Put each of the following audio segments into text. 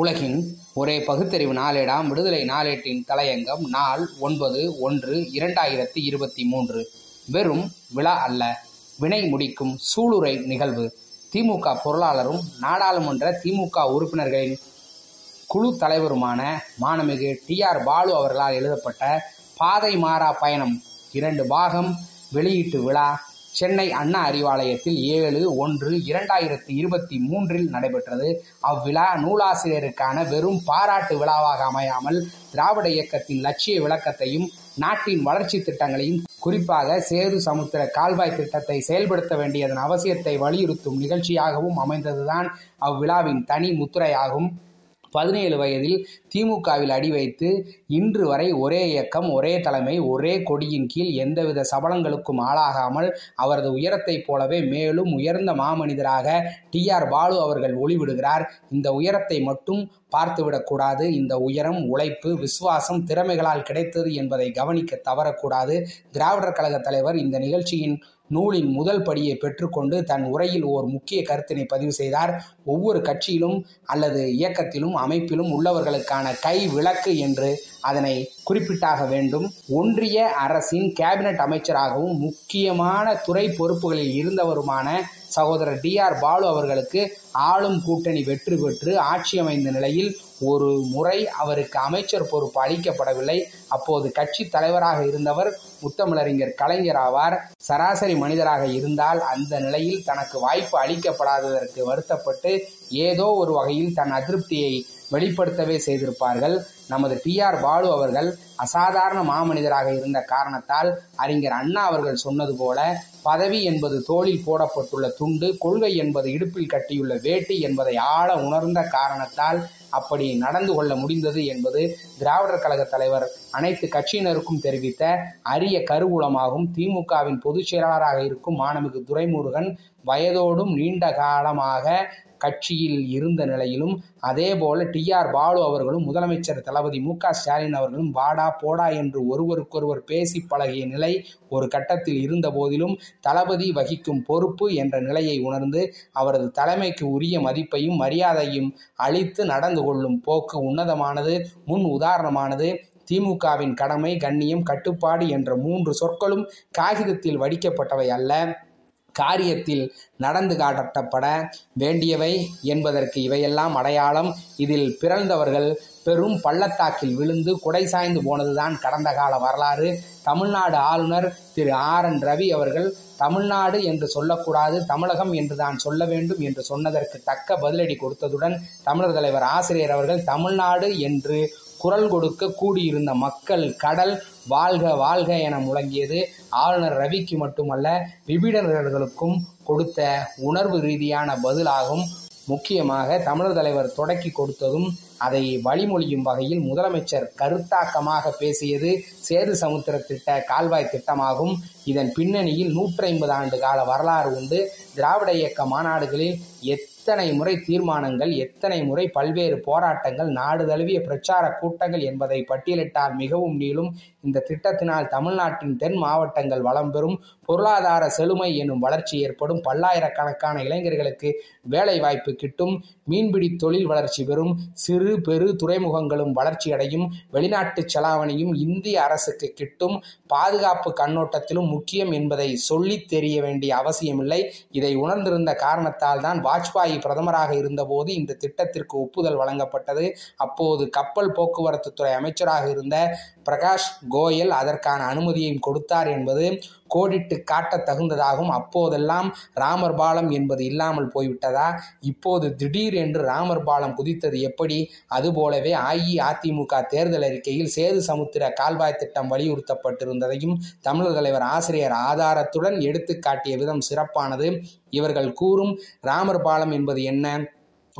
உலகின் ஒரே பகுத்தறிவு நாளேடாம். விடுதலை நாளேட்டின் தலையங்கம் நாள் ஒன்பது ஒன்று இரண்டாயிரத்தி இருபத்தி மூன்று. வெறும் விழா அல்ல வினை முடிக்கும் சூளுரை நிகழ்வு. திமுக பொருளாளரும் நாடாளுமன்ற திமுக உறுப்பினர்களின் குழு தலைவருமான மானமிகு டி ஆர் பாலு அவர்களால் எழுதப்பட்ட பாதை மாறா பயணம் இரண்டு பாகம் வெளியீட்டு விழா சென்னை அண்ணா அறிவாலயத்தில் ஏழு ஒன்று இரண்டாயிரத்தி இருபத்தி மூன்றில் நடைபெற்றது. அவ்விழா நூலாசிரியருக்கான வெறும் பாராட்டு விழாவாக அமையாமல் திராவிட இயக்கத்தின் லட்சிய விளக்கத்தையும் நாட்டின் வளர்ச்சி திட்டங்களையும் குறிப்பாக சேது சமுத்திர கால்வாய் திட்டத்தை செயல்படுத்த வேண்டியதன் அவசியத்தை வலியுறுத்தும் நிகழ்ச்சியாகவும் அமைந்ததுதான் அவ்விழாவின் தனி முத்திரையாகும். பதினேழு வயதில் திமுகவில் அடி வைத்து இன்று வரை ஒரே இயக்கம் ஒரே தலைமை ஒரே கொடியின் கீழ் எந்தவித சபலங்களுக்கும் ஆளாகாமல் அவரது உயரத்தைப் போலவே மேலும் உயர்ந்த மாமனிதராக டி ஆர் பாலு அவர்கள் ஒளிவிடுகிறார். இந்த உயரத்தை மட்டும் பார்த்துவிடக்கூடாது. இந்த உயரம் உழைப்பு விசுவாசம் திறமைகளால் கிடைத்தது என்பதை கவனிக்க தவறக்கூடாது. திராவிடர் கழக தலைவர் இந்த நிகழ்ச்சியின் நூலின் முதல் படியை பெற்றுக்கொண்டு தன் உரையில் ஓர் முக்கிய கருத்தினை பதிவு செய்தார். ஒவ்வொரு கட்சியிலும் அல்லது இயக்கத்திலும் அமைப்பிலும் உள்ளவர்களுக்கான கை விளக்கு என்று அதனை குறிப்பிட்டாக வேண்டும். ஒன்றிய அரசின் கேபினட் அமைச்சராகவும் முக்கியமான துறை பொறுப்புகளில் இருந்தவருமான சகோதரர் டி ஆர் பாலு அவர்களுக்கு ஆளும் கூட்டணி வெற்றி பெற்று ஆட்சி அமைந்த நிலையில் ஒரு முறை அவருக்கு அமைச்சர் பொறுப்பு அளிக்கப்படவில்லை. அப்போது கட்சி தலைவராக இருந்தவர் முத்தமிழறிஞர் கலைஞர் ஆவார். சராசரி மனிதராக இருந்தால் அந்த நிலையில் தனக்கு வாய்ப்பு அளிக்கப்படாததற்கு வருத்தப்பட்டு ஏதோ ஒரு வகையில் தன் அதிருப்தியை வெளிப்படுத்தவே செய்திருப்பார்கள். நமது டி ஆர் பாலு அவர்கள் அசாதாரண மாமனிதராக இருந்த காரணத்தால் அறிஞர் அண்ணா அவர்கள் சொன்னது போல பதவி என்பது தோளில் போடப்பட்டுள்ள துண்டு கொள்கை என்பது இடுப்பில் கட்டியுள்ள வேட்டி என்பதை ஆழ உணர்ந்த காரணத்தால் அப்படி நடந்து கொள்ள முடிந்தது என்பது திராவிடர் கழக தலைவர் அனைத்து கட்சியினருக்கும் தெரிவித்த அரிய கருவூலமாகும் திமுகவின் பொதுச் செயலாளராக இருக்கும் மாணமிகு துரைமுருகன் வயதோடும் நீண்ட காலமாக கட்சியில் இருந்த நிலையிலும் அதேபோல டி ஆர் பாலு அவர்களும் முதலமைச்சர் தளபதி மு க ஸ்டாலின் அவர்களும் வாடா போடா என்று ஒருவருக்கொருவர் பேசி பழகிய நிலை ஒரு கட்டத்தில் இருந்த போதிலும் தளபதி வகிக்கும் பொறுப்பு என்ற நிலையை உணர்ந்து அவரது தலைமைக்கு உரிய மதிப்பையும் மரியாதையும் அளித்து நடந்து கொள்ளும் போக்கு உன்னதமானது முன் உதாரணமானது. திமுகவின் கடமை கண்ணியம் கட்டுப்பாடு என்ற மூன்று சொற்களும் காகிதத்தில் வடிக்கப்பட்டவை அல்ல. காரியத்தில் நடந்து காட்டப்பட வேண்டியவை என்பதற்கு இவையெல்லாம் அடையாளம். இதில் பிறந்தவர்கள் பெரும் பள்ளத்தாக்கில் விழுந்து குடை சாய்ந்து போனதுதான் கடந்த கால வரலாறு. தமிழ்நாடு ஆளுநர் திரு ஆர் என் ரவி அவர்கள் தமிழ்நாடு என்று சொல்லக்கூடாது தமிழகம் என்று தான் சொல்ல வேண்டும் என்று சொன்னதற்கு தக்க பதிலடி கொடுத்ததுடன் தமிழர் தலைவர் ஆசிரியர் அவர்கள் தமிழ்நாடு என்று குரல் கொடுக்க கூடியிருந்த மக்கள் கடல் வாழ்க வாழ்க என முழங்கியது. ஆளுநர் ரவிக்கு மட்டுமல்ல விபிடர்களுக்கும் கொடுத்த உணர்வு ரீதியான பதிலாகும். முக்கியமாக தமிழர் தலைவர் தொடக்கி கொடுத்ததும் அதை வழிமொழியும் வகையில் முதலமைச்சர் கருத்தாக்கமாக பேசியது சேது சமுத்திர திட்ட கால்வாய் திட்டமாகும். இதன் பின்னணியில் நூற்றி ஐம்பது ஆண்டு கால வரலாறு உண்டு. திராவிட இயக்க மாநாடுகளில் எத்தனை முறை தீர்மானங்கள் எத்தனை முறை பல்வேறு போராட்டங்கள் நாடு தழுவிய பிரச்சார கூட்டங்கள் என்பதை பட்டியலிட்டால் மிகவும் நீளும். இந்த திட்டத்தினால் தமிழ்நாட்டின் தென் மாவட்டங்கள் வளம் பெறும். பொருளாதார செழுமை எனும் வளர்ச்சி ஏற்படும். பல்லாயிரக்கணக்கான இளைஞர்களுக்கு வேலை வாய்ப்பு கிட்டும். மீன்பிடி தொழில் வளர்ச்சி பெறும். சிறு சிறு பெரு துறைமுகங்களும் வளர்ச்சியடையும். வெளிநாட்டு செலாவணியும் இந்திய அரசுக்கு கிட்டும். பாதுகாப்பு கண்ணோட்டத்திலும் முக்கியம் என்பதை சொல்லித் தெரிய வேண்டிய அவசியமில்லை. இதை உணர்ந்திருந்த காரணத்தால் தான் வாஜ்பாய் பிரதமராக இருந்தபோது இந்த திட்டத்திற்கு ஒப்புதல் வழங்கப்பட்டது. அப்போது கப்பல் போக்குவரத்து துறை அமைச்சராக இருந்த பிரகாஷ் கோயல் அதற்கான அனுமதியையும் கொடுத்தார் என்பது கோடிட்டு காட்ட தகுந்ததாகும். அப்போதெல்லாம் ராமர் பாலம் என்பது இல்லாமல் போய்விட்டதா? இப்போது திடீர் என்று ராமர் பாலம் குதித்தது எப்படி? அதுபோலவே அஇஅதிமுக தேர்தல் அறிக்கையில் சேது சமுத்திர கால்வாய் திட்டம் வலியுறுத்தப்பட்டிருந்ததையும் தமிழர் தலைவர் ஆசிரியர் ஆதாரத்துடன் எடுத்து காட்டிய விதம் சிறப்பானது. இவர்கள் கூறும் ராமர் பாலம் என்பது என்ன?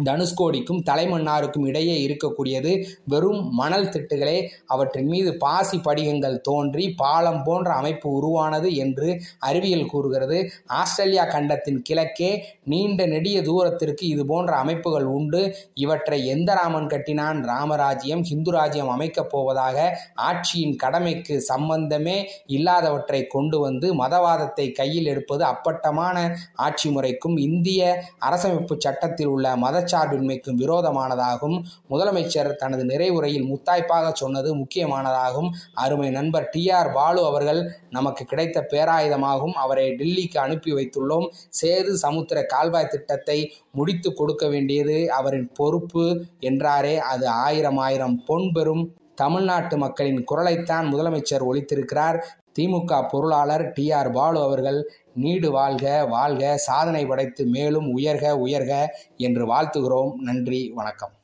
தனுஷ்கோடிக்கும் தலைமன்னாருக்கும் இடையே இருக்கக்கூடியது வெறும் மணல் திட்டுகளே. அவற்றின் மீது பாசி படிகங்கள் தோன்றி பாலம் போன்ற அமைப்பு உருவானது என்று அறிவியல் கூறுகிறது. ஆஸ்திரேலியா கண்டத்தின் கிழக்கே நீண்ட நெடிய தூரத்திற்கு இது போன்ற அமைப்புகள் உண்டு. இவற்றை எந்த ராமன் கட்டினான்? ராமராஜ்யம் ஹிந்து ராஜ்யம் அமைக்கப் போவதாக ஆட்சியின் கடமைக்கு சம்பந்தமே இல்லாதவற்றை கொண்டு வந்து மதவாதத்தை கையில் எடுப்பது அப்பட்டமான ஆட்சி முறைக்கும் இந்திய அரசமைப்பு சட்டத்தில் உள்ள மத மதச்சார்பின்மைக்கும் விரோதமானதாகும். முதலமைச்சர் தனது நிறைவுரையில் முத்தாய்ப்பாக சொன்னது முக்கியமானதாகும். அருமை நண்பர் டி ஆர் பாலு அவர்கள் நமக்கு கிடைத்த பேராயுதமாகும். அவரை டெல்லிக்கு அனுப்பி வைத்துள்ளோம். சேது சமுத்திர கால்வாய் திட்டத்தை முடித்து கொடுக்க வேண்டியது அவரின் பொறுப்பு என்றாரே. அது ஆயிரம் ஆயிரம் பொன் பெறும் தமிழ்நாட்டு மக்களின் குரலைத்தான் முதலமைச்சர் ஒழித்திருக்கிறார். திமுக பொருளாளர் டி ஆர் பாலு அவர்கள் நீடு வாழ்க வாழ்க சாதனை படைத்து மேலும் உயர்க உயர்க என்று வாழ்த்துகிறோம். நன்றி வணக்கம்.